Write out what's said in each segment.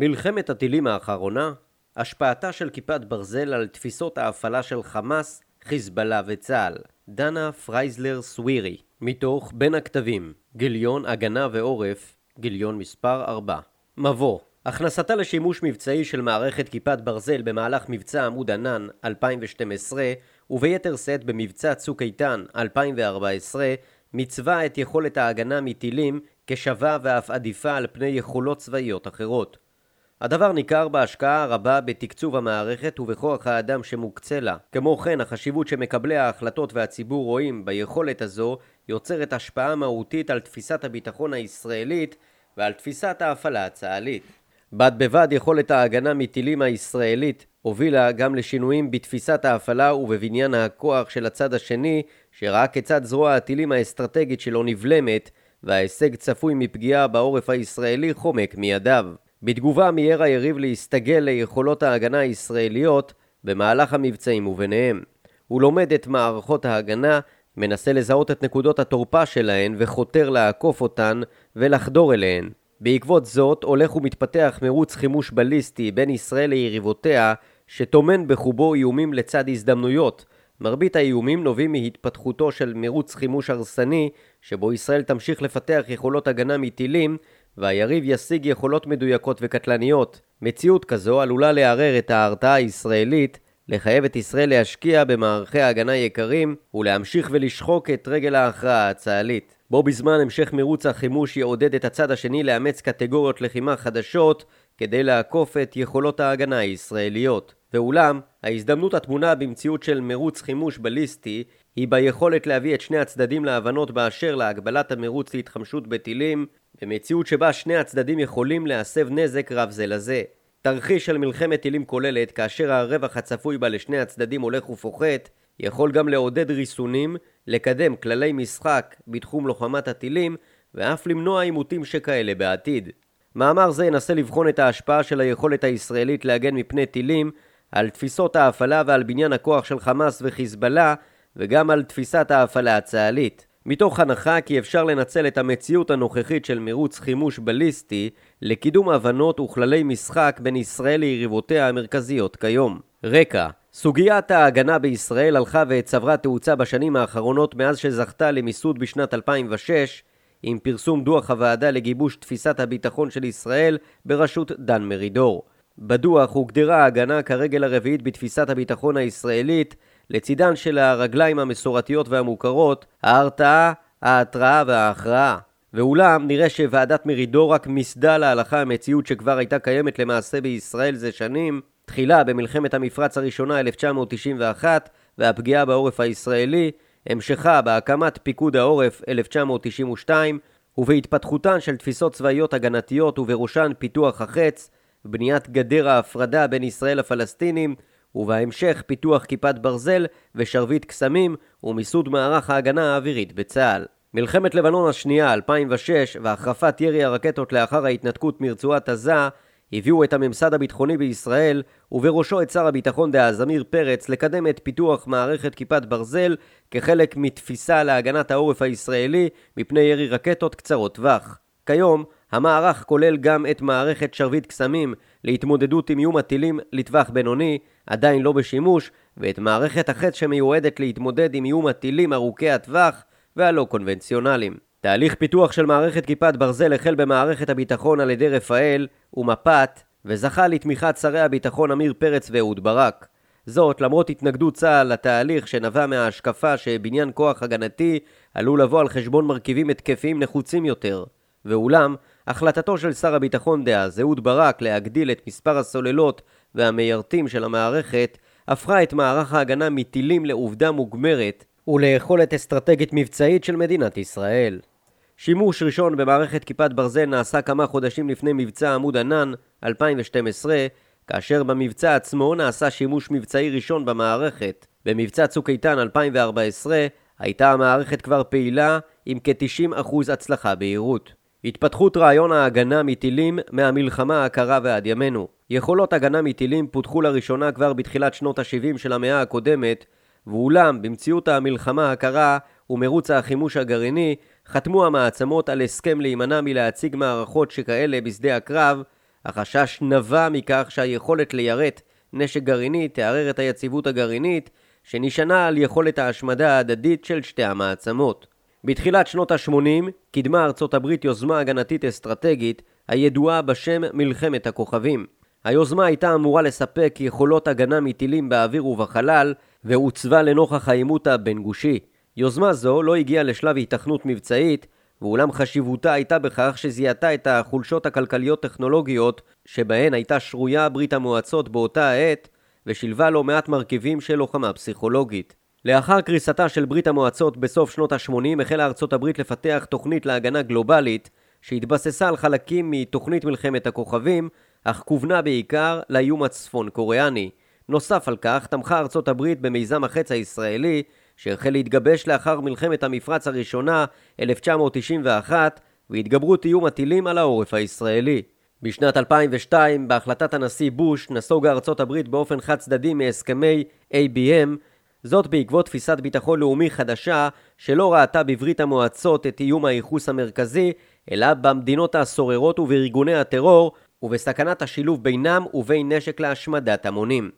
מלחמת הטילים האחרונה, השפעתה של כיפת ברזל על תפיסות ההפעלה של חמאס, חיזבאללה וצה"ל. דנה פרייזלר סווירי, מתוך בין הקטבים, גיליון הגנה ועורף, גיליון מספר 4. מבוא הכנסתה לשימוש מבצעי של מערכת כיפת ברזל במהלך מבצע עמוד ענן 2012 וביתר שאת במבצע צוק איתן 2014 מצווה את יכולת ההגנה מטילים כשווה ואף עדיפה על פני יכולות צבאיות אחרות. הדבר ניכר בהשקעה הרבה בתקצוב המערכת ובכוח האדם שמוקצה לה. כמו כן, החשיבות שמקבלי ההחלטות והציבור רואים ביכולת הזו יוצרת השפעה מהותית על תפיסת הביטחון הישראלית ועל תפיסת ההפעלה הצה"לית. בד בבד יכולת ההגנה מטילים הישראלית הובילה גם לשינויים בתפיסת ההפעלה ובבניין הכוח של הצד השני, שראה כיצד זרוע הטילים האסטרטגית שלו נבלמת, וההישג צפוי מפגיעה בעורף הישראלי חומק מידיו. בתגובה מיהר היריב להסתגל ליכולות ההגנה הישראליות במהלך המבצעים וביניהם. הוא לומד את מערכות ההגנה, מנסה לזהות את נקודות התורפה שלהן וחותר לעקוף אותן ולחדור אליהן. בעקבות זאת הולך ומתפתח מרוץ חימוש בליסטי בין ישראל ליריבותיה שטומן בחובו איומים לצד הזדמנויות. מרבית האיומים נובעים מהתפתחותו של מרוץ חימוש הרסני שבו ישראל תמשיך לפתח יכולות הגנה מטילים והיריב ישיג יכולות מדויקות וקטלניות. מציאות כזו עלולה לערער את ההרתעה הישראלית, לחייב את ישראל להשקיע במערכי הגנה יקרים ולהמשיך ולשחוק את רגל ההכרעה הצה"לית. בו בזמן המשך מרוץ החימוש יעודד את הצד השני לאמץ קטגוריות לחימה חדשות כדי לעקוף את יכולות ההגנה הישראליות. ואולם, ההזדמנות הטמונה במציאות של מרוץ חימוש בליסטי היא ביכולת להביא את שני הצדדים להבנות באשר להגבלת המרוץ להתחמשות בטילים במציאות שבה שני הצדדים יכולים להסב נזק רב זה לזה. תרחיש של מלחמת טילים כוללת כאשר הרווח הצפוי בה לשני הצדדים הולך ופוחת יכול גם לעודד ריסונים, לקדם כללי משחק בתחום לוחמת הטילים ואף למנוע עימותים שכאלה בעתיד. מאמר זה ינסה לבחון את ההשפעה של היכולת הישראלית להגן מפני טילים על תפיסות ההפעלה ועל בניין הכוח של חמאס וחיזבאללה וגם על תפיסת ההפעלה הצה"לית. מתוך הנחה כי אפשר לנצל את המציאות הנוכחית של מירוץ חימוש בליסטי לקידום הבנות וכללי משחק בין ישראל ליריבותיה המרכזיות כיום. רקע סוגיית ההגנה בישראל הלכה וצברה תאוצה בשנים האחרונות מאז שזכתה למיסוד בשנת 2006 עם פרסום דוח הוועדה לגיבוש תפיסת הביטחון של ישראל בראשות דן מרידור. בדוח הוגדרה ההגנה כרגל הרביעית בתפיסת הביטחון הישראלית לצידן של הרגליים המסורתיות והמוכרות, ההרתעה, ההתראה וההכרעה. ואולם נראה שוועדת מרידור רק מיסדה להלכה המציאות שכבר הייתה קיימת למעשה בישראל זה שנים, תחילה במלחמת המפרץ הראשונה 1991 והפגיעה בעורף הישראלי, המשכה בהקמת פיקוד העורף 1992 ובהתפתחותן של תפיסות צבאיות הגנתיות ובראשן פיתוח החץ, בניית גדר ההפרדה בין ישראל לפלסטינים ובהמשך פיתוח כיפת ברזל ושרביט קסמים ומיסוד מערך ההגנה האווירית בצה"ל. מלחמת לבנון השנייה 2006 והחרפת ירי הרקטות לאחר ההתנתקות מרצועת עזה הביאו את הממסד הביטחוני בישראל ובראשו את שר הביטחון דאז עמיר פרץ לקדם את פיתוח מערכת כיפת ברזל כחלק מתפיסה להגנת העורף הישראלי מפני ירי רקטות קצרות טווח. כיום המערך כולל גם את מערכת שרביט קסמים להתמודדות עם איום הטילים לטווח בינוני, עדיין לא בשימוש, ואת מערכת החץ שמיועדת להתמודד עם איום הטילים ארוכי הטווח והלא קונבנציונליים. תהליך פיתוח של מערכת כיפת ברזל החל במערכת הביטחון על ידי רפאל ומפת, וזכה לתמיכת שרי הביטחון עמיר פרץ ואהוד ברק. זאת למרות התנגדות צה"ל לתהליך שנבע מההשקפה שבניין כוח הגנתי עלול לבוא על חשבון מרכיבים התקפיים נחוצים יותר. ואולם, החלטתו של שר הביטחון דאז, אהוד ברק, להגדיל את מספר הסוללות והמיירטים של המערכת, הפכה את מערך ההגנה מטילים לעובדה מוגמרת וליכולת אסטרטגית מבצעית של מדינת ישראל. שימוש ראשון במערכת כיפת ברזל נעשה כמה חודשים לפני מבצע עמוד ענן 2012, כאשר במבצע עצמו נעשה שימוש מבצעי ראשון במערכת. במבצע צוק איתן 2014 הייתה המערכת כבר פעילה עם כ-90% הצלחה בהירות. התפתחות רעיון ההגנה מטילים מהמלחמה הקרה ועד ימינו. יכולות הגנה מטילים פותחו לראשונה כבר בתחילת שנות ה-70 של המאה הקודמת, ואולם במציאות המלחמה הקרה ומרוץ החימוש הגרעיני, חתמו המעצמות על הסכם להימנע מלהציג מערכות שכאלה בשדה הקרב, החשש נבע מכך שהיכולת ליירט נשק גרעיני תערער את היציבות הגרעינית, שנשענה על יכולת ההשמדה ההדדית של שתי המעצמות. בתחילת שנות ה-80 קידמה ארצות הברית יוזמה הגנתית אסטרטגית הידועה בשם מלחמת הכוכבים. היוזמה הייתה אמורה לספק יכולות הגנה מטילים באוויר ובחלל, ועוצבה לנוכח העימות הבין-גושי. יוזמה זו לא הגיעה לשלב היתכנות מבצעית, ואולם חשיבותה הייתה בכך שזיהתה את החולשות הכלכליות-טכנולוגיות שבהן הייתה שרויה ברית המועצות באותה העת, ושילבה לא מעט מרכיבים של לוחמה פסיכולוגית. לאחר קריסתה של ברית המועצות בסוף שנות ה-80 החלה ארצות הברית לפתח תוכנית להגנה גלובלית שהתבססה על חלקים מתוכנית מלחמת הכוכבים, אך כוונה בעיקר לאיום הצפון קוריאני. נוסף על כך, תמכה ארצות הברית במיזם החץ הישראלי, שהחל להתגבש לאחר מלחמת המפרץ הראשונה, 1991, והתגברות איום הטילים על העורף הישראלי. בשנת 2002, בהחלטת הנשיא בוש, נסוגה ארצות הברית באופן חד צדדי מהסכמי ABM, זאת בעקבות תפיסת ביטחון לאומי חדשה שלא ראתה בברית המועצות את איום הייחוס המרכזי, אלא במדינות הסוררות ובארגוני הטרור, ובסכנת השילוב בינם ובין נשק להשמדת המונים.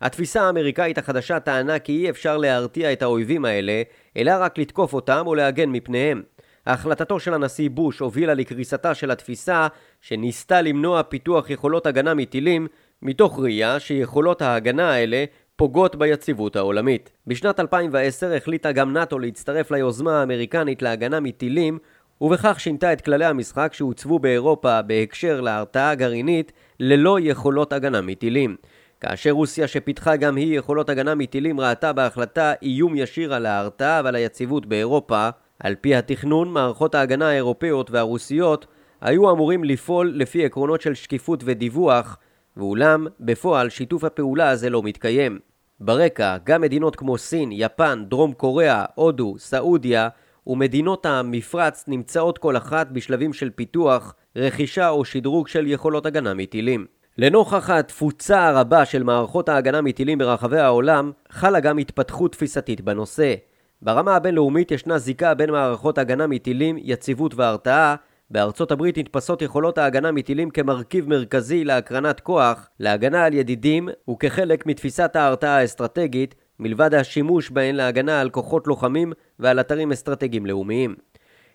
התפיסה האמריקאית החדשה טענה כי אי אפשר להרתיע את האויבים האלה, אלא רק לתקוף אותם או להגן מפניהם. החלטתו של הנשיא בוש הובילה לקריסתה של התפיסה שניסתה למנוע פיתוח יכולות הגנה מטילים, מתוך ראייה שיכולות ההגנה האלה פוגעות ביציבות העולמית. בשנת 2010 החליטה גם נאט"ו להצטרף ליוזמה האמריקנית להגנה מטילים, ובכך שינתה את כללי המשחק שהוצבו באירופה בהקשר להרתעה גרעינית ללא יכולות הגנה מטילים. כאשר רוסיה שפיתחה גם היא יכולות הגנה מטילים ראתה בהחלטה איום ישיר על ההרתעה ועל היציבות באירופה, על פי התכנון, מערכות ההגנה האירופאיות והרוסיות היו אמורים לפעול לפי עקרונות של שקיפות ודיווח, ואולם, בפועל שיתוף הפעולה הזה לא מתקיים. ברקע, גם מדינות כמו סין, יפן, דרום קוריאה, הודו, סעודיה ומדינות המפרץ נמצאות כל אחת בשלבים של פיתוח, רכישה או שדרוג של יכולות הגנה מטילים. לנוכח התפוצה הרבה של מערכות ההגנה מטילים ברחבי העולם, חלה גם התפתחות תפיסתית בנושא. ברמה הבינלאומית ישנה זיקה בין מערכות הגנה מטילים, יציבות והרתעה. בארצות הברית נתפסות יכולות ההגנה מטילים כמרכיב מרכזי להקרנת כוח, להגנה על ידידים, וכחלק מתפיסת ההרתעה האסטרטגית, מלבד השימוש בהן להגנה על כוחות לוחמים ועל אתרים אסטרטגיים לאומיים.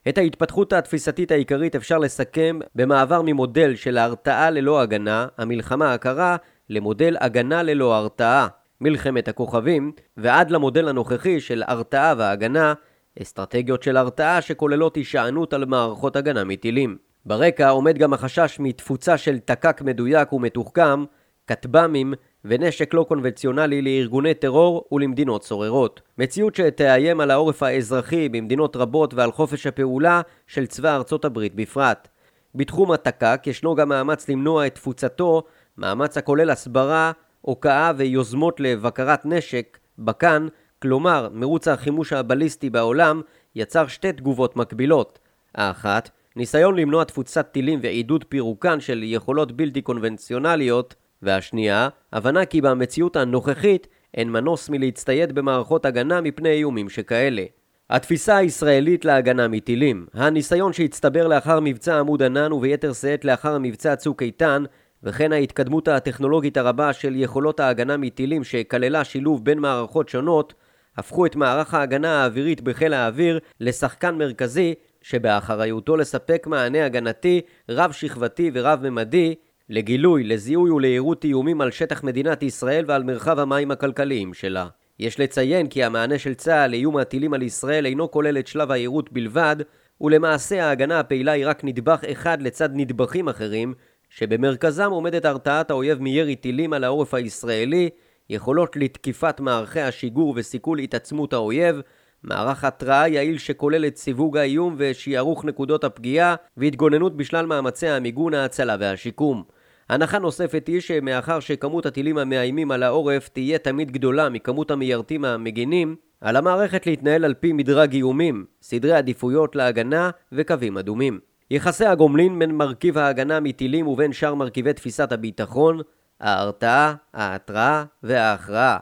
את ההתפתחות התפיסתית העיקרית אפשר לסכם במעבר ממודל של הרתעה ללא הגנה, המלחמה הקרה, למודל הגנה ללא הרתעה, מלחמת הכוכבים, ועד למודל הנוכחי של הרתעה והגנה, אסטרטגיות של הרתעה שכוללות הישענות על מערכות הגנה מטילים. ברקע עומד גם החשש מתפוצה של תק"ק מדויק ומתוחכם, כטב"מים ונשק לא קונבנציונלי לארגוני טרור ולמדינות סוררות. מציאות שתאיים על העורף האזרחי במדינות רבות ועל חופש הפעולה של צבא ארצות הברית בפרט. בתחום התק"ק ישנו גם מאמץ למנוע את תפוצתו, מאמץ הכולל הסברה, הוקעה ויוזמות לבקרת נשק, בק"ן, כלומר מרוץ החימוש הבליסטי בעולם, יצר שתי תגובות מקבילות. האחת, ניסיון למנוע תפוצת טילים ועידוד פירוקן של יכולות בלתי קונבנציונליות, והשנייה, הבנה כי במציאות הנוכחית אין מנוס מלהצטייד במערכות הגנה מפני איומים שכאלה. התפיסה הישראלית להגנה מטילים, הניסיון שהצטבר לאחר מבצע עמוד ענן וביתר שאת לאחר מבצע צוק איתן, וכן ההתקדמות הטכנולוגית הרבה של יכולות ההגנה מטילים שכללה שילוב בין מערכות שונות, הפכו את מערך ההגנה האווירית בחיל האוויר לשחקן מרכזי שבאחריותו לספק מענה הגנתי רב-שכבתי ורב-ממדי לגילוי, לזיהוי ולעירות איומים על שטח מדינת ישראל ועל מרחב המים הכלכליים שלה. יש לציין כי המענה של צה"ל לאיום הטילים על ישראל אינו כולל את שלב העירות בלבד, ולמעשה ההגנה הפעילה היא רק נדבך אחד לצד נדבכים אחרים, שבמרכזם עומדת הרתעת האויב מירי טילים על העורף הישראלי, יכולות לתקיפת מערכי השיגור וסיכול התעצמות האויב, מערך התראה יעיל שכולל את סיווג האיום ושיערוך נקודות הפגיעה והתגוננות בשלל מאמצי המיגון, ההצלה והשיקום. הנחה נוספת היא שמאחר שכמות הטילים המאיימים על העורף תהיה תמיד גדולה מכמות המיירטים המגינים, על המערכת להתנהל על פי מדרג איומים, סדרי עדיפויות להגנה וקווים אדומים. יחסי הגומלין בין מרכיב ההגנה מטילים ובין שאר מרכיבי תפיסת הביטחון, ההרתעה, ההתראה וההכרעה.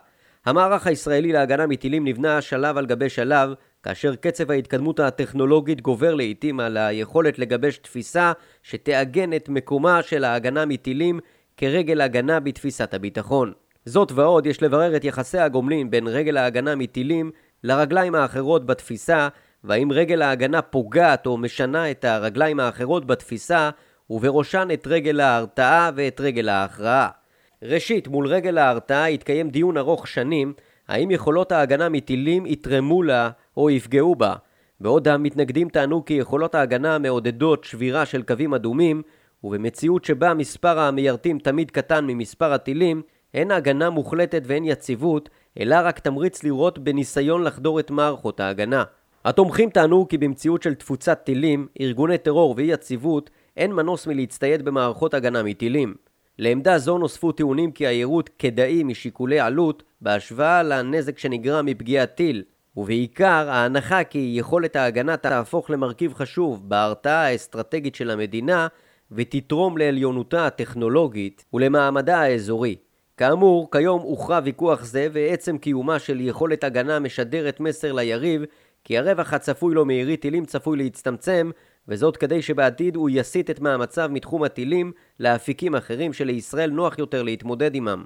המערך הישראלי להגנה מטילים נבנה שלב על גבי שלב כאשר קצב ההתקדמות הטכנולוגית גובר לעיתים על היכולת לגבש תפיסה שתעגן את מקומה של ההגנה מטילים כרגל הגנה בתפיסת הביטחון. זאת ועוד, יש לברר את יחסי הגומלין בין רגל ההגנה מטילים לרגליים האחרות בתפיסה, והאם רגל ההגנה פוגעת או משנה את הרגליים האחרות בתפיסה, ובראשן את רגל ההרתעה ואת רגל ההכרעה. ראשית, מול רגל ההרתעה התקיים דיון ארוך שנים, האם יכולות ההגנה מטילים יתרמו לה או יפגעו בה, בעוד המתנגדים טענו כי יכולות ההגנה מעודדות שבירה של קווים אדומים, ובמציאות שבה מספר המיירטים תמיד קטן ממספר הטילים, אין הגנה מוחלטת ואין יציבות, אלא רק תמריץ לראות בניסיון לחדור את מערכות ההגנה. התומכים טענו כי במציאות של תפוצת טילים, ארגוני טרור ואי יציבות, אין מנוס מלהצטייד במערכות הגנה מטילים. לעמדה זו נוספו טיעונים כי היירוט כדאי משיקולי עלות בהשוואה לנזק שנגרם מפגיעת טיל, ובעיקר ההנחה כי יכולת ההגנה תהפוך למרכיב חשוב בהרתעה האסטרטגית של המדינה ותתרום לעליונותה הטכנולוגית ולמעמדה האזורי. כאמור, כיום הוכרע ויכוח זה ועצם קיומה של יכולת הגנה משדרת מסר ליריב כי הרווח הצפוי לו מירי טילים צפוי להצטמצם וזאת כדי שבעתיד הוא יסיט את מאמציו מתחום הטילים לאפיקים אחרים שלישראל נוח יותר להתמודד עמם.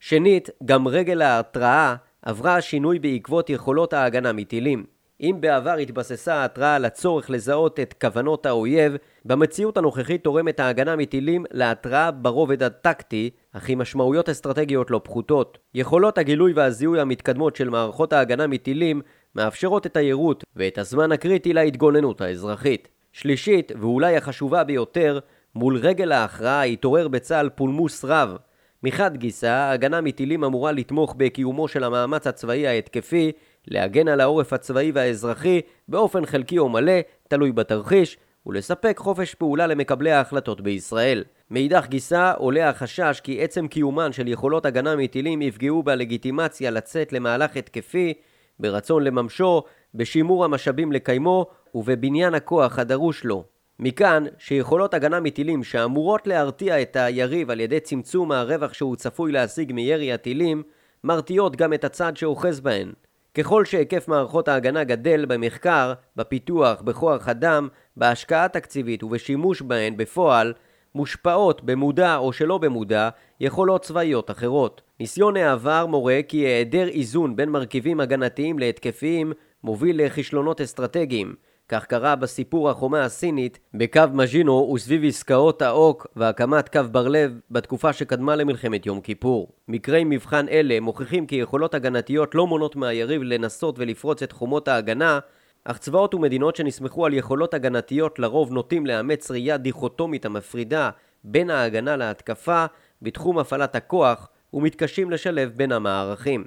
שנית, גם רגל ההתראה עברה שינוי בעקבות יכולות ההגנה מטילים. אם בעבר התבססה ההתראה על הצורך לזהות את כוונות האויב, במציאות הנוכחית תורמת ההגנה מטילים להתראה ברובד הטקטי, אך עם משמעויות אסטרטגיות לא פחותות. יכולות הגילוי והזיהוי המתקדמות של מערכות ההגנה מטילים מאפשרות את היירוט ואת הזמן הקריטי להתגוננות האזרחית. שלישית, ואולי החשובה ביותר, מול רגל ההכרעה התעורר בצה"ל פולמוס רב. מחד גיסא, ההגנה מטילים אמורה לתמוך בקיומו של המאמץ הצבאי ההתקפי, להגן על העורף הצבאי והאזרחי באופן חלקי או מלא, תלוי בתרחיש, ולספק חופש פעולה למקבלי ההחלטות בישראל. מאידך גיסא עולה החשש כי עצם קיומן של יכולות הגנה מטילים יפגעו בלגיטימציה לצאת למהלך התקפי, ברצון לממשו, בשימור המשאבים לקיימו ובבניין הכוח הדרוש לו. מכאן שיכולות הגנה מטילים שאמורות להרתיע את היריב על ידי צמצום הרווח שהוא צפוי להשיג מירי הטילים, מרתיעות גם את הצד שאוחז בהן. ככל שהיקף מערכות ההגנה גדל במחקר, בפיתוח, בכוח אדם, בהשקעה תקציבית ובשימוש בהן בפועל, מושפעות במודע או שלא במודע יכולות צבאיות אחרות. ניסיון העבר מורה כי היעדר איזון בין מרכיבים הגנתיים להתקפיים מוביל לכישלונות אסטרטגיים. כך קרה בסיפור החומה הסינית בקו מז'ינו וסביב עסקאות האוק והקמת קו בר לב בתקופה שקדמה למלחמת יום כיפור. מקרי מבחן אלה מוכיחים כי יכולות הגנתיות לא מונות מהיריב לנסות ולפרוץ את חומות ההגנה אך צבאות ומדינות שנסמכו על יכולות הגנתיות לרוב נוטים לאמץ ראייה דיכוטומית המפרידה בין ההגנה להתקפה בתחום הפעלת הכוח ומתקשים לשלב בין המערכים.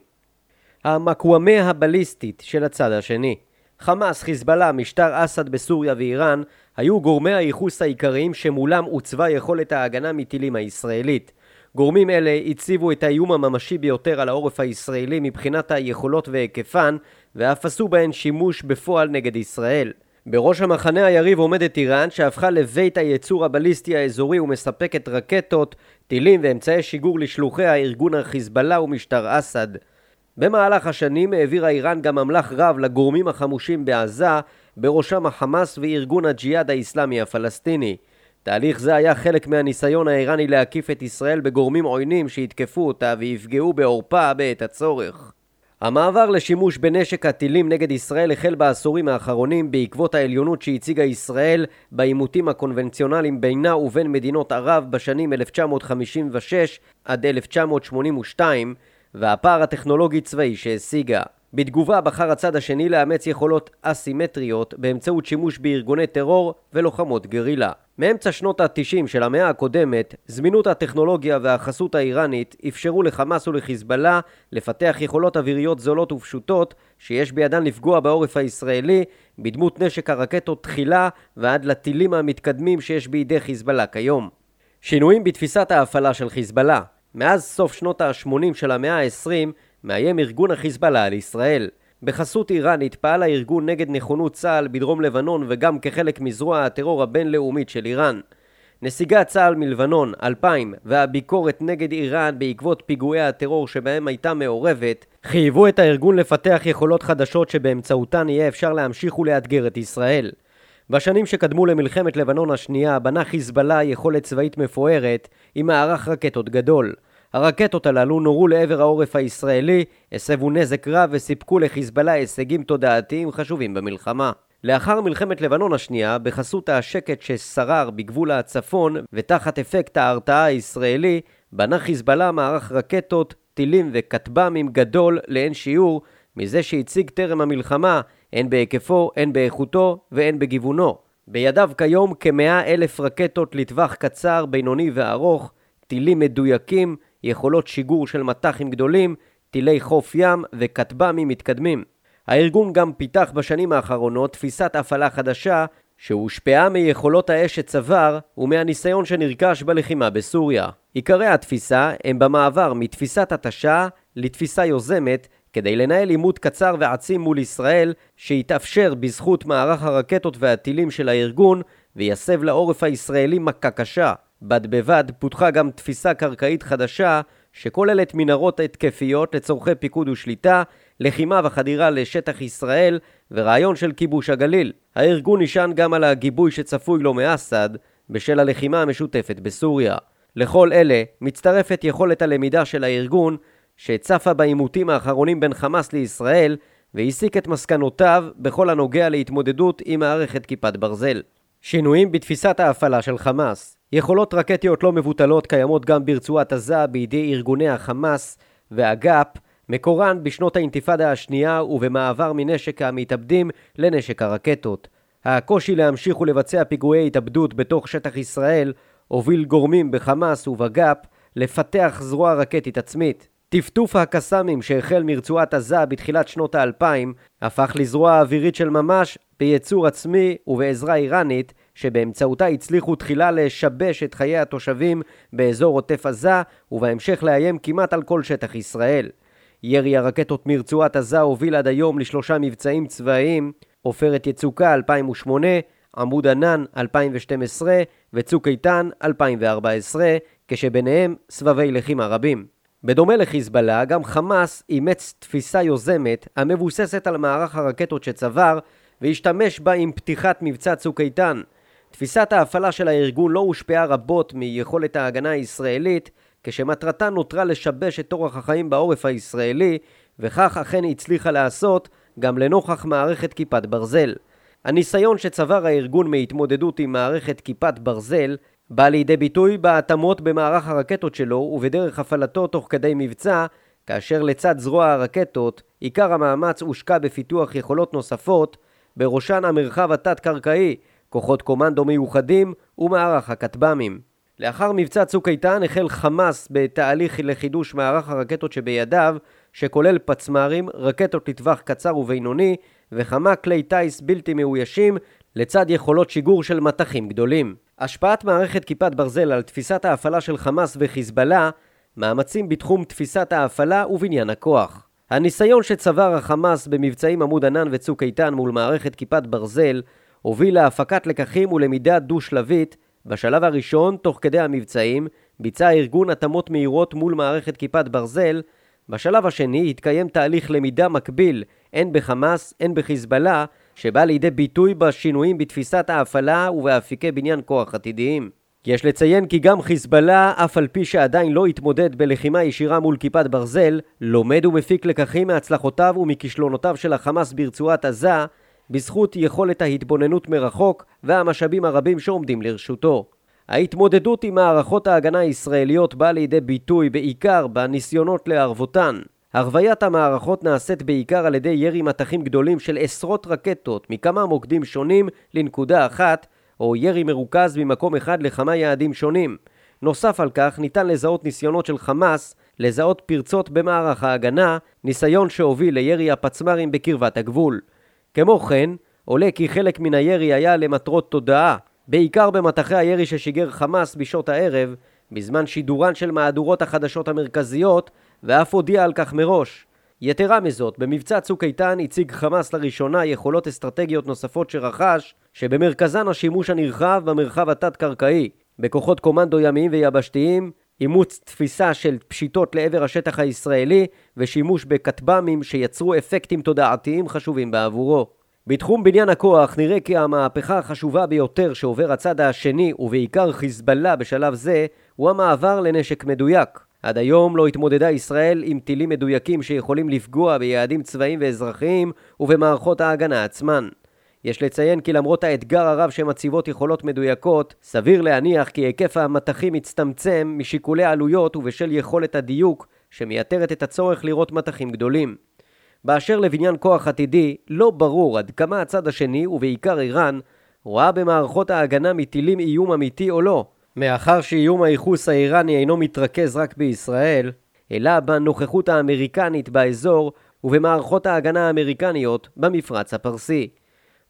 המקוואמה הבליסטית של הצד השני חמאס, חיזבאללה, משטר אסד בסוריה ואיראן היו גורמי הייחוס העיקריים שמולם עוצבה יכולת ההגנה מטילים הישראלית. גורמים אלה הציבו את האיום הממשי ביותר על העורף הישראלי מבחינת היכולות והיקפן ואף עשו בהן שימוש בפועל נגד ישראל. בראש המחנה היריב עומדת איראן שהפכה לבית הייצור הבליסטי האזורי ומספקת רקטות, טילים ואמצעי שיגור לשלוחי הארגון החיזבאללה ומשטר אסד. במהלך השנים העבירה איראן גם אמל"ח רב לגורמים החמושים בעזה, בראשם החמאס וארגון הג'יהאד האיסלאמי הפלסטיני. תהליך זה היה חלק מהניסיון האיראני להקיף את ישראל בגורמים עוינים שיתקפו אותה ויפגעו בעורפה בעת הצורך. המעבר לשימוש בנשק הטילים נגד ישראל החל בעשורים האחרונים בעקבות העליונות שהציגה ישראל בעימותים הקונבנציונליים בינה ובין מדינות ערב בשנים 1956 עד 1982 והפער הטכנולוגי-צבאי שהשיגה. בתגובה בחר הצד השני לאמץ יכולות אסימטריות באמצעות שימוש בארגוני טרור ולוחמות גרילה. מאמצע שנות ה-90 של המאה הקודמת, זמינות הטכנולוגיה והחסות האיראנית אפשרו לחמאס ולחיזבאללה לפתח יכולות אוויריות זולות ופשוטות שיש בידן לפגוע בעורף הישראלי בדמות נשק הרקטות תחילה ועד לטילים המתקדמים שיש בידי חיזבאללה כיום. שינויים בתפיסת ההפעלה של חיזבאללה מאז סוף שנות ה-80 של המאה ה-20 מאיים ארגון החיזבאללה על ישראל. בחסות איראנית פעל הארגון נגד נכונות צה"ל בדרום לבנון וגם כחלק מזרוע הטרור הבינלאומית של איראן. נסיגת צה"ל מלבנון 2000 והביקורת נגד איראן בעקבות פיגועי הטרור שבהם הייתה מעורבת חייבו את הארגון לפתח יכולות חדשות שבאמצעותן יהיה אפשר להמשיך ולאתגר את ישראל. בשנים שקדמו למלחמת לבנון השנייה בנה חיזבאללה יכולת צבאית מפוארת עם מערך רקטות גדול. הרקטות הללו נורו לעבר העורף הישראלי, הסבו נזק רב וסיפקו לחיזבאללה הישגים תודעתיים חשובים במלחמה. לאחר מלחמת לבנון השנייה, בחסות השקט ששרר בגבול הצפון ותחת אפקט ההרתעה הישראלי, בנה חיזבאללה מערך רקטות, טילים וכטב"מים גדול לאין שיעור מזה שהציג טרם המלחמה, הן בהיקפו, הן באיכותו והן בגיוונו. בידיו כיום כמאה אלף רקטות לטווח קצר, בינוני וארוך, טילים מדויקים, יכולות שיגור של מטחים גדולים, טילי חוף ים וכטב"מים מתקדמים. הארגון גם פיתח בשנים האחרונות תפיסת הפעלה חדשה שהושפעה מיכולות האש שצבר ומהניסיון שנרכש בלחימה בסוריה. עיקרי התפיסה הם במעבר מתפיסת התשה לתפיסה יוזמת כדי לנהל עימות קצר ועצים מול ישראל שיתאפשר בזכות מערך הרקטות והטילים של הארגון ויסב לעורף הישראלי מכה קשה. בד בבד פותחה גם תפיסה קרקעית חדשה שכוללת מנהרות התקפיות לצורכי פיקוד ושליטה, לחימה וחדירה לשטח ישראל ורעיון של כיבוש הגליל. הארגון נשען גם על הגיבוי שצפוי לו מאסד בשל הלחימה המשותפת בסוריה. לכל אלה מצטרפת יכולת הלמידה של הארגון שצפה בעימותים האחרונים בין חמאס לישראל והסיק את מסקנותיו בכל הנוגע להתמודדות עם מערכת כיפת ברזל. שינויים בתפיסת ההפעלה של חמאס יכולות רקטיות לא מבוטלות קיימות גם ברצועת עזה בידי ארגוני החמאס והגאפ, מקורן בשנות האינתיפאדה השנייה ובמעבר מנשק המתאבדים לנשק הרקטות. הקושי להמשיך ולבצע פיגועי התאבדות בתוך שטח ישראל הוביל גורמים בחמאס ובגאפ לפתח זרוע רקטית עצמית. טפטוף הקסאמים שהחל מרצועת עזה בתחילת שנות האלפיים הפך לזרוע אווירית של ממש בייצור עצמי ובעזרה איראנית שבאמצעותה הצליחו תחילה לשבש את חיי התושבים באזור עוטף עזה ובהמשך לאיים כמעט על כל שטח ישראל. ירי הרקטות מרצועת עזה הוביל עד היום לשלושה מבצעים צבאיים עופרת יצוקה 2008, עמוד ענן 2012 וצוק איתן 2014 כשביניהם סבבי לחימה רבים. בדומה לחיזבאללה, גם חמאס אימץ תפיסה יוזמת המבוססת על מערך הרקטות שצבר והשתמש בה עם פתיחת מבצע צוק איתן. תפיסת ההפעלה של הארגון לא הושפעה רבות מיכולת ההגנה הישראלית, כשמטרתה נותרה לשבש את אורח החיים בעורף הישראלי, וכך אכן הצליחה לעשות גם לנוכח מערכת כיפת ברזל. הניסיון שצבר הארגון מהתמודדות עם מערכת כיפת ברזל בא לידי ביטוי בהתאמות במערך הרקטות שלו ובדרך הפעלתו תוך כדי מבצע, כאשר לצד זרוע הרקטות, עיקר המאמץ הושקע בפיתוח יכולות נוספות, בראשן המרחב התת-קרקעי, כוחות קומנדו מיוחדים ומערך הכטב"מים. לאחר מבצע צוק איתן החל חמאס בתהליך לחידוש מערך הרקטות שבידיו, שכולל פצמ"רים, רקטות לטווח קצר ובינוני וכמה כלי טיס בלתי מאוישים לצד יכולות שיגור של מטחים גדולים. השפעת מערכת כיפת ברזל על תפיסת ההפעלה של חמאס וחיזבאללה, מאמצים בתחום תפיסת ההפעלה ובניין הכוח. הניסיון שצבר החמאס במבצעים עמוד ענן וצוק איתן מול מערכת כיפת ברזל הוביל להפקת לקחים ולמידה דו-שלבית. בשלב הראשון, תוך כדי המבצעים, ביצע הארגון התאמות מהירות מול מערכת כיפת ברזל. בשלב השני התקיים תהליך למידה מקביל, הן בחמאס, הן בחיזבאללה, שבא לידי ביטוי בשינויים בתפיסת ההפעלה ובאפיקי בניין כוח עתידיים. יש לציין כי גם חיזבאללה, אף על פי שעדיין לא התמודד בלחימה ישירה מול כיפת ברזל, לומד ומפיק לקחים מהצלחותיו ומכישלונותיו של החמאס ברצועת עזה, בזכות יכולת ההתבוננות מרחוק והמשאבים הרבים שעומדים לרשותו. ההתמודדות עם מערכות ההגנה הישראליות באה לידי ביטוי בעיקר בניסיונות להרוותן. הרוויית המערכות נעשית בעיקר על ידי ירי מטחים גדולים של עשרות רקטות מכמה מוקדים שונים לנקודה אחת, או ירי מרוכז ממקום אחד לכמה יעדים שונים. נוסף על כך, ניתן לזהות ניסיונות של חמאס לזהות פרצות במערך ההגנה, ניסיון שהוביל לירי הפצמ"רים בקרבת הגבול. כמו כן, עולה כי חלק מן הירי היה למטרות תודעה, בעיקר במטחי הירי ששיגר חמאס בשעות הערב, בזמן שידורן של מהדורות החדשות המרכזיות, ואף הודיע על כך מראש. יתרה מזאת, במבצע צוק איתן הציג חמאס לראשונה יכולות אסטרטגיות נוספות שרכש, שבמרכזן השימוש הנרחב במרחב התת-קרקעי. בכוחות קומנדו ימיים ויבשתיים, אימוץ תפיסה של פשיטות לעבר השטח הישראלי ושימוש בכטב"מים שיצרו אפקטים תודעתיים חשובים בעבורו. בתחום בניין הכוח נראה כי המהפכה החשובה ביותר שעובר הצד השני ובעיקר חיזבאללה בשלב זה הוא המעבר לנשק מדויק. עד היום לא התמודדה ישראל עם טילים מדויקים שיכולים לפגוע ביעדים צבאיים ואזרחיים ובמערכות ההגנה עצמן. יש לציין כי למרות האתגר הרב שמציבות יכולות מדויקות, סביר להניח כי היקף המטחים מצטמצם משיקולי עלויות ובשל יכולת הדיוק שמייתרת את הצורך לראות מטחים גדולים. באשר לבניין כוח עתידי, לא ברור עד כמה הצד השני, ובעיקר איראן, רואה במערכות ההגנה מטילים איום אמיתי או לא, מאחר שאיום הייחוס האיראני אינו מתרכז רק בישראל, אלא בנוכחות האמריקנית באזור ובמערכות ההגנה האמריקניות במפרץ הפרסי.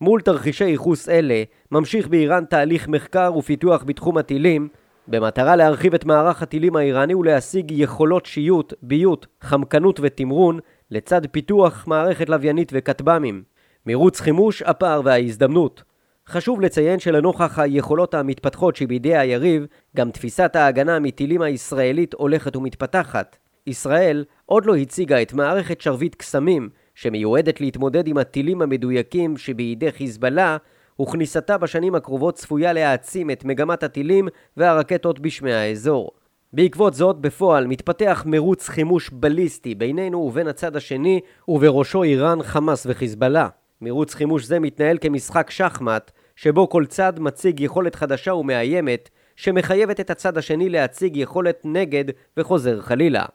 מול תרחישי ייחוס אלה, ממשיך באיראן תהליך מחקר ופיתוח בתחום הטילים, במטרה להרחיב את מערך הטילים האיראני ולהשיג יכולות שיוט, ביות, חמקנות ותמרון, לצד פיתוח מערכת לוויינית וכטב"מים. מירוץ חימוש, הפער וההזדמנות. חשוב לציין שלנוכח היכולות המתפתחות שבידי היריב, גם תפיסת ההגנה מטילים הישראלית הולכת ומתפתחת. ישראל עוד לא הציגה את מערכת שרביט קסמים, שמיועדת להתמודד עם הטילים המדויקים שבידי חיזבאללה, וכניסתה בשנים הקרובות צפויה להעצים את מגמת הטילים והרקטות בשמי האזור. בעקבות זאת, בפועל מתפתח מרוץ חימוש בליסטי בינינו ובין הצד השני, ובראשו איראן, חמאס וחיזבאללה. מרוץ חימוש זה מתנהל כמשחק שחמט, שבו כל צד מציג יכולת חדשה ומאיימת, שמחייבת את הצד השני להציג יכולת נגד וחוזר חלילה.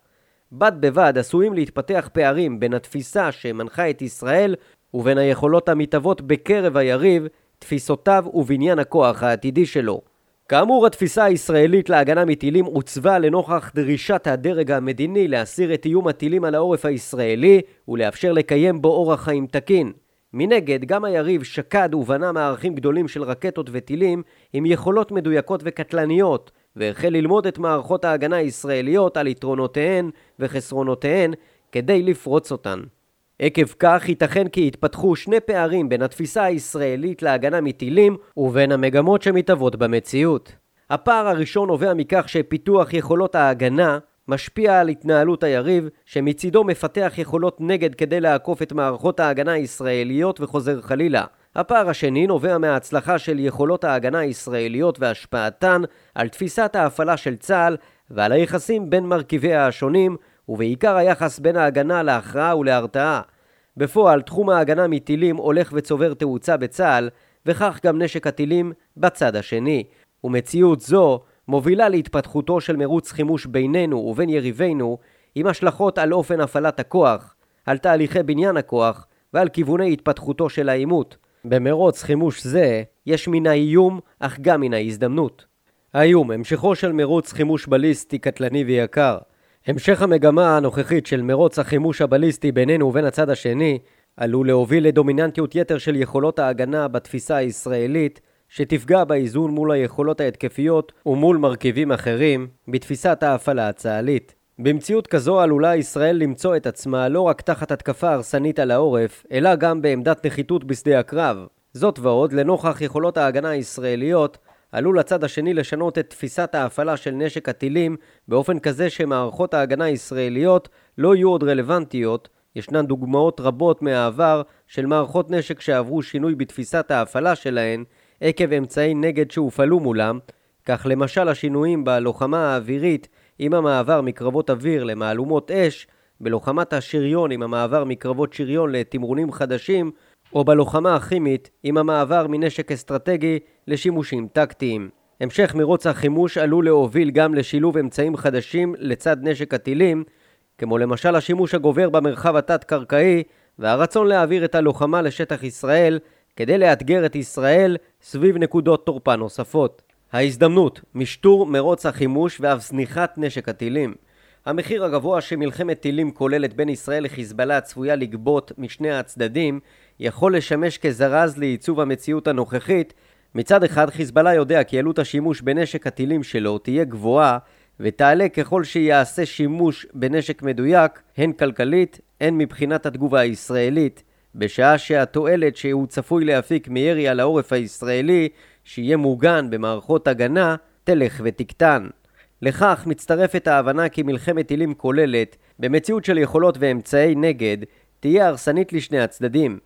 בד בבד עשויים להתפתח פערים בין התפיסה שמנחה את ישראל ובין היכולות המתהוות בקרב היריב, תפיסותיו ובניין הכוח העתידי שלו. כאמור, התפיסה הישראלית להגנה מטילים עוצבה לנוכח דרישת הדרג המדיני להסיר את איום הטילים על העורף הישראלי ולאפשר לקיים בו אורח חיים תקין. מנגד, גם היריב שקד ובנה מערכים גדולים של רקטות וטילים עם יכולות מדויקות וקטלניות, והחל ללמוד את מערכות ההגנה הישראליות על יתרונותיהן וחסרונותיהן כדי לפרוץ אותן. עקב כך ייתכן כי יתפתחו שני פערים בין התפיסה הישראלית להגנה מטילים ובין המגמות שמתהוות במציאות. הפער הראשון נובע מכך שפיתוח יכולות ההגנה משפיע על התנהלות היריב, שמצידו מפתח יכולות נגד כדי לעקוף את מערכות ההגנה הישראליות וחוזר חלילה. הפער השני נובע מההצלחה של יכולות ההגנה הישראליות והשפעתן על תפיסת ההפעלה של צה"ל ועל היחסים בין מרכיביה השונים, ובעיקר היחס בין ההגנה להכרעה ולהרתעה. בפועל, תחום ההגנה מטילים הולך וצובר תאוצה בצה"ל, וכך גם נשק הטילים בצד השני. ומציאות זו מובילה להתפתחותו של מרוץ חימוש בינינו ובין יריבינו, עם השלכות על אופן הפעלת הכוח, על תהליכי בניין הכוח ועל כיווני התפתחותו של העימות. במרוץ חימוש זה יש מן האיום, אך גם מן ההזדמנות. האיום, המשכו של מרוץ חימוש בליסטי קטלני ויקר. המשך המגמה הנוכחית של מרוץ החימוש הבליסטי בינינו ובין הצד השני עלול להוביל לדומיננטיות יתר של יכולות ההגנה בתפיסה הישראלית שתפגע באיזון מול היכולות ההתקפיות ומול מרכיבים אחרים בתפיסת ההפעלה הצה"לית. במציאות כזו עלולה ישראל למצוא את עצמה לא רק תחת התקפה הרסנית על העורף, אלא גם בעמדת נחיתות בשדה הקרב. זאת ועוד, לנוכח יכולות ההגנה הישראליות, עלול הצד השני לשנות את תפיסת ההפעלה של נשק הטילים באופן כזה שמערכות ההגנה הישראליות לא יהיו עוד רלוונטיות. ישנן דוגמאות רבות מהעבר של מערכות נשק שעברו שינוי בתפיסת ההפעלה שלהן עקב אמצעי נגד שהופעלו מולם, כך למשל השינויים בלוחמה האווירית עם המעבר מקרבות אוויר למהלומות אש, בלוחמת השריון עם המעבר מקרבות שריון לתמרונים חדשים, או בלוחמה הכימית עם המעבר מנשק אסטרטגי לשימושים טקטיים. המשך מרוץ החימוש עלול להוביל גם לשילוב אמצעים חדשים לצד נשק הטילים, כמו למשל השימוש הגובר במרחב התת-קרקעי והרצון להעביר את הלוחמה לשטח ישראל כדי לאתגר את ישראל סביב נקודות תורפה נוספות. ההזדמנות, משטור מרוץ החימוש ואף זניחת נשק הטילים. המחיר הגבוה שמלחמת טילים כוללת בין ישראל לחיזבאללה צפויה לגבות משני הצדדים יכול לשמש כזרז לעיצוב המציאות הנוכחית. מצד אחד חיזבאללה יודע כי עלות השימוש בנשק הטילים שלו תהיה גבוהה ותעלה ככל שיעשה שימוש בנשק מדויק הן כלכלית הן מבחינת התגובה הישראלית בשעה שהתועלת שהוא צפוי להפיק מירי על העורף הישראלי שיהיה מוגן במערכות הגנה תלך ותקטן. לכך מצטרפת ההבנה כי מלחמת טילים כוללת, במציאות של יכולות ואמצעי נגד, תהיה הרסנית לשני הצדדים.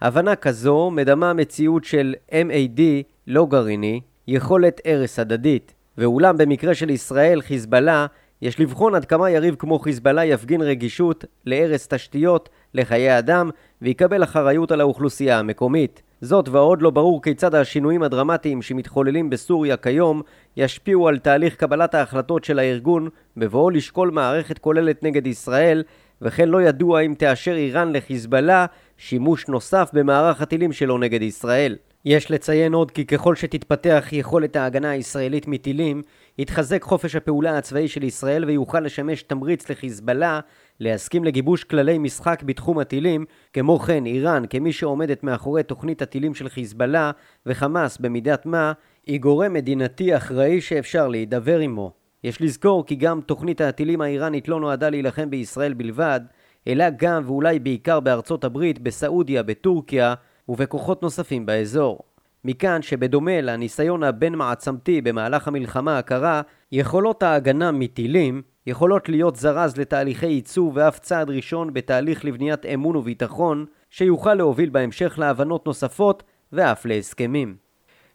הבנה כזו מדמה מציאות של MAD לא גרעיני, יכולת הרס הדדית. ואולם במקרה של ישראל, חיזבאללה, יש לבחון עד כמה יריב כמו חיזבאללה יפגין רגישות להרס תשתיות, לחיי אדם, ויקבל אחריות על האוכלוסייה המקומית. זאת ועוד לא ברור כיצד השינויים הדרמטיים שמתחוללים בסוריה כיום ישפיעו על תהליך קבלת ההחלטות של הארגון בבואו לשקול מערכת כוללת נגד ישראל וכן לא ידוע אם תאשר איראן לחיזבאללה שימוש נוסף במערך הטילים שלו נגד ישראל. יש לציין עוד כי ככל שתתפתח יכולת ההגנה הישראלית מטילים, יתחזק חופש הפעולה הצבאי של ישראל ויוכל לשמש תמריץ לחיזבאללה להסכים לגיבוש כללי משחק בתחום הטילים, כמו כן איראן כמי שעומדת מאחורי תוכנית הטילים של חיזבאללה וחמאס במידת מה, היא גורם מדינתי אחראי שאפשר להידבר עמו. יש לזכור כי גם תוכנית הטילים האיראנית לא נועדה להילחם בישראל בלבד, אלא גם ואולי בעיקר בארצות הברית, בסעודיה, בטורקיה ובכוחות נוספים באזור. מכאן שבדומה לניסיון הבין-מעצמתי במהלך המלחמה הקרה, יכולות ההגנה מטילים יכולות להיות זרז לתהליכי ייצוא ואף צעד ראשון בתהליך לבניית אמון וביטחון שיוכל להוביל בהמשך להבנות נוספות ואף להסכמים.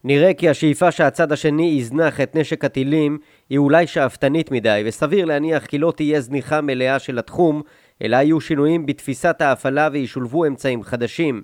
נראה כי השאיפה שהצד השני יזנח את נשק הטילים היא אולי שאפתנית מדי וסביר להניח כי לא תהיה זניחה מלאה של התחום אלא יהיו שינויים בתפיסת ההפעלה וישולבו אמצעים חדשים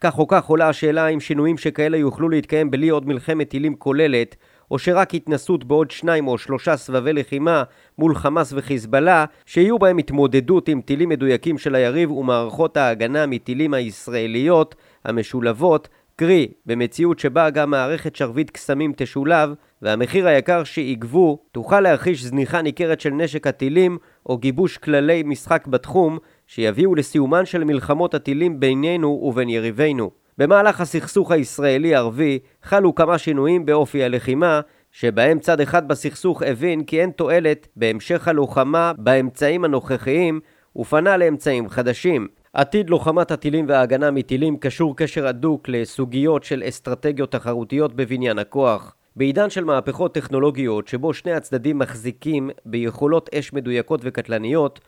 כך או כך עולה השאלה אם שינויים שכאלה יוכלו להתקיים בלי עוד מלחמת טילים כוללת, או שרק התנסות בעוד שניים או שלושה סבבי לחימה מול חמאס וחיזבאללה, שיהיו בהם התמודדות עם טילים מדויקים של היריב ומערכות ההגנה מטילים הישראליות המשולבות, קרי, במציאות שבה גם מערכת שרביט קסמים תשולב, והמחיר היקר שיגבו תוכל להרחיש זניחה ניכרת של נשק הטילים או גיבוש כללי משחק בתחום שיביאו לסיומן של מלחמות הטילים בינינו ובין יריבינו. במהלך הסכסוך הישראלי-ערבי חלו כמה שינויים באופי הלחימה, שבהם צד אחד בסכסוך הבין כי אין תועלת בהמשך הלוחמה באמצעים הנוכחיים ופנה לאמצעים חדשים. עתיד לוחמת הטילים וההגנה מטילים קשור קשר הדוק לסוגיות של אסטרטגיות תחרותיות בבניין הכוח. בעידן של מהפכות טכנולוגיות שבו שני הצדדים מחזיקים ביכולות אש מדויקות וקטלניות,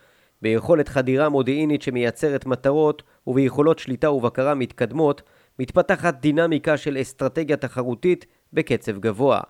ביכולת חדירה מודיעינית שמייצרת מטרות וביכולות שליטה ובקרה מתקדמות, מתפתחת דינמיקה של אסטרטגיה תחרותית בקצב גבוה.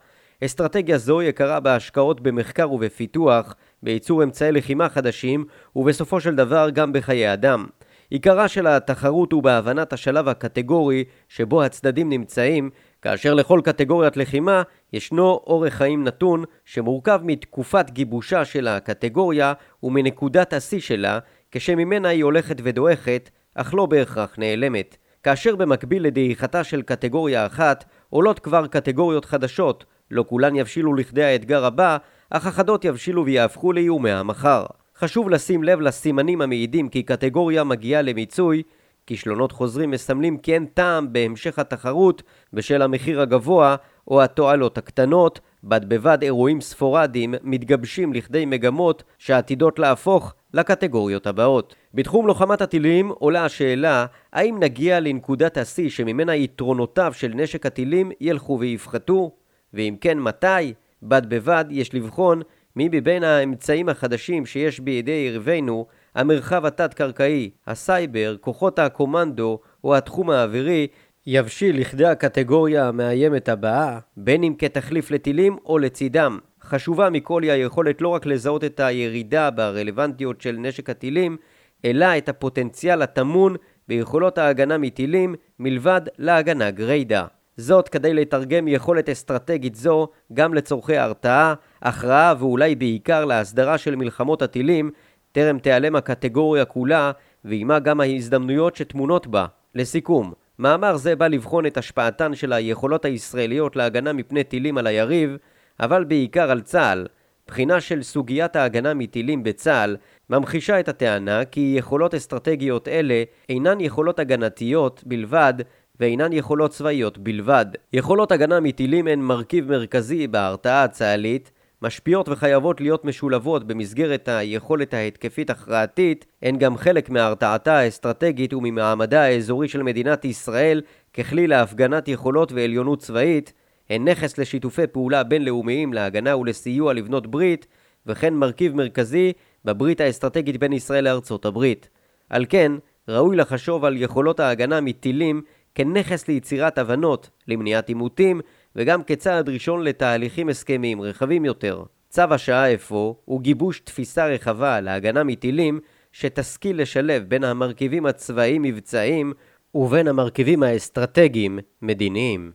אסטרטגיה זו יקרה בהשקעות במחקר ובפיתוח, בייצור אמצעי לחימה חדשים, ובסופו של דבר גם בחיי אדם. עיקרה של התחרות הוא בהבנת השלב הקטגורי שבו הצדדים נמצאים, כאשר לכל קטגוריית לחימה ישנו אורך חיים נתון שמורכב מתקופת גיבושה של הקטגוריה ומנקודת השיא שלה, כשממנה היא הולכת ודועכת, אך לא בהכרח נעלמת. כאשר במקביל לדעיכתה של קטגוריה אחת, עולות כבר קטגוריות חדשות, לא כולן יבשילו לכדי האתגר הבא, אך אחדות יבשילו ויהפכו לאיומי המחר. חשוב לשים לב לסימנים המעידים כי קטגוריה מגיעה למיצוי, כישלונות חוזרים מסמלים כי אין טעם בהמשך התחרות בשל המחיר הגבוה או התועלות הקטנות, בד בבד אירועים ספורדיים מתגבשים לכדי מגמות שעתידות להפוך לקטגוריות הבאות. בתחום לוחמת הטילים עולה השאלה האם נגיע לנקודת השיא שממנה יתרונותיו של נשק הטילים ילכו ויפחתו? ואם כן מתי? בד בבד יש לבחון מי מבין האמצעים החדשים שיש בידי יריבינו, המרחב התת-קרקעי, הסייבר, כוחות הקומנדו או התחום האווירי, יבשיל לכדי הקטגוריה המאיימת הבאה, בין אם כתחליף לטילים או לצידם. חשובה מכל היא היכולת לא רק לזהות את הירידה ברלוונטיות של נשק הטילים, אלא את הפוטנציאל הטמון ביכולות ההגנה מטילים מלבד להגנה גריידה. זאת כדי לתרגם יכולת אסטרטגית זו גם לצורכי הרתעה, הכרעה ואולי בעיקר להסדרה של מלחמות הטילים, טרם תיעלם הקטגוריה כולה, ועימה גם ההזדמנויות שטמונות בה. לסיכום, מאמר זה בא לבחון את השפעתן של היכולות הישראליות להגנה מפני טילים על היריב, אבל בעיקר על צה"ל. בחינה של סוגיית ההגנה מטילים בצה"ל ממחישה את הטענה כי יכולות אסטרטגיות אלה אינן יכולות הגנתיות בלבד ואינן יכולות צבאיות בלבד. יכולות הגנה מטילים הן מרכיב מרכזי בהרתעה הצה"לית, משפיעות וחייבות להיות משולבות במסגרת היכולת ההתקפית הכרעתית, הן גם חלק מהרתעתה האסטרטגית וממעמדה האזורי של מדינת ישראל ככלי להפגנת יכולות ועליונות צבאית, הן נכס לשיתופי פעולה בינלאומיים להגנה ולסיוע לבנות ברית, וכן מרכיב מרכזי בברית האסטרטגית בין ישראל לארצות הברית. על כן, ראוי לחשוב על יכולות ההגנה מטילים כנכס ליצירת הבנות, למניעת עימותים, וגם כצעד ראשון לתהליכים הסכמיים רחבים יותר. צו השעה אפוא הוא גיבוש תפיסה רחבה להגנה מטילים שתשכיל לשלב בין המרכיבים הצבאיים-מבצעיים ובין המרכיבים האסטרטגיים-מדיניים.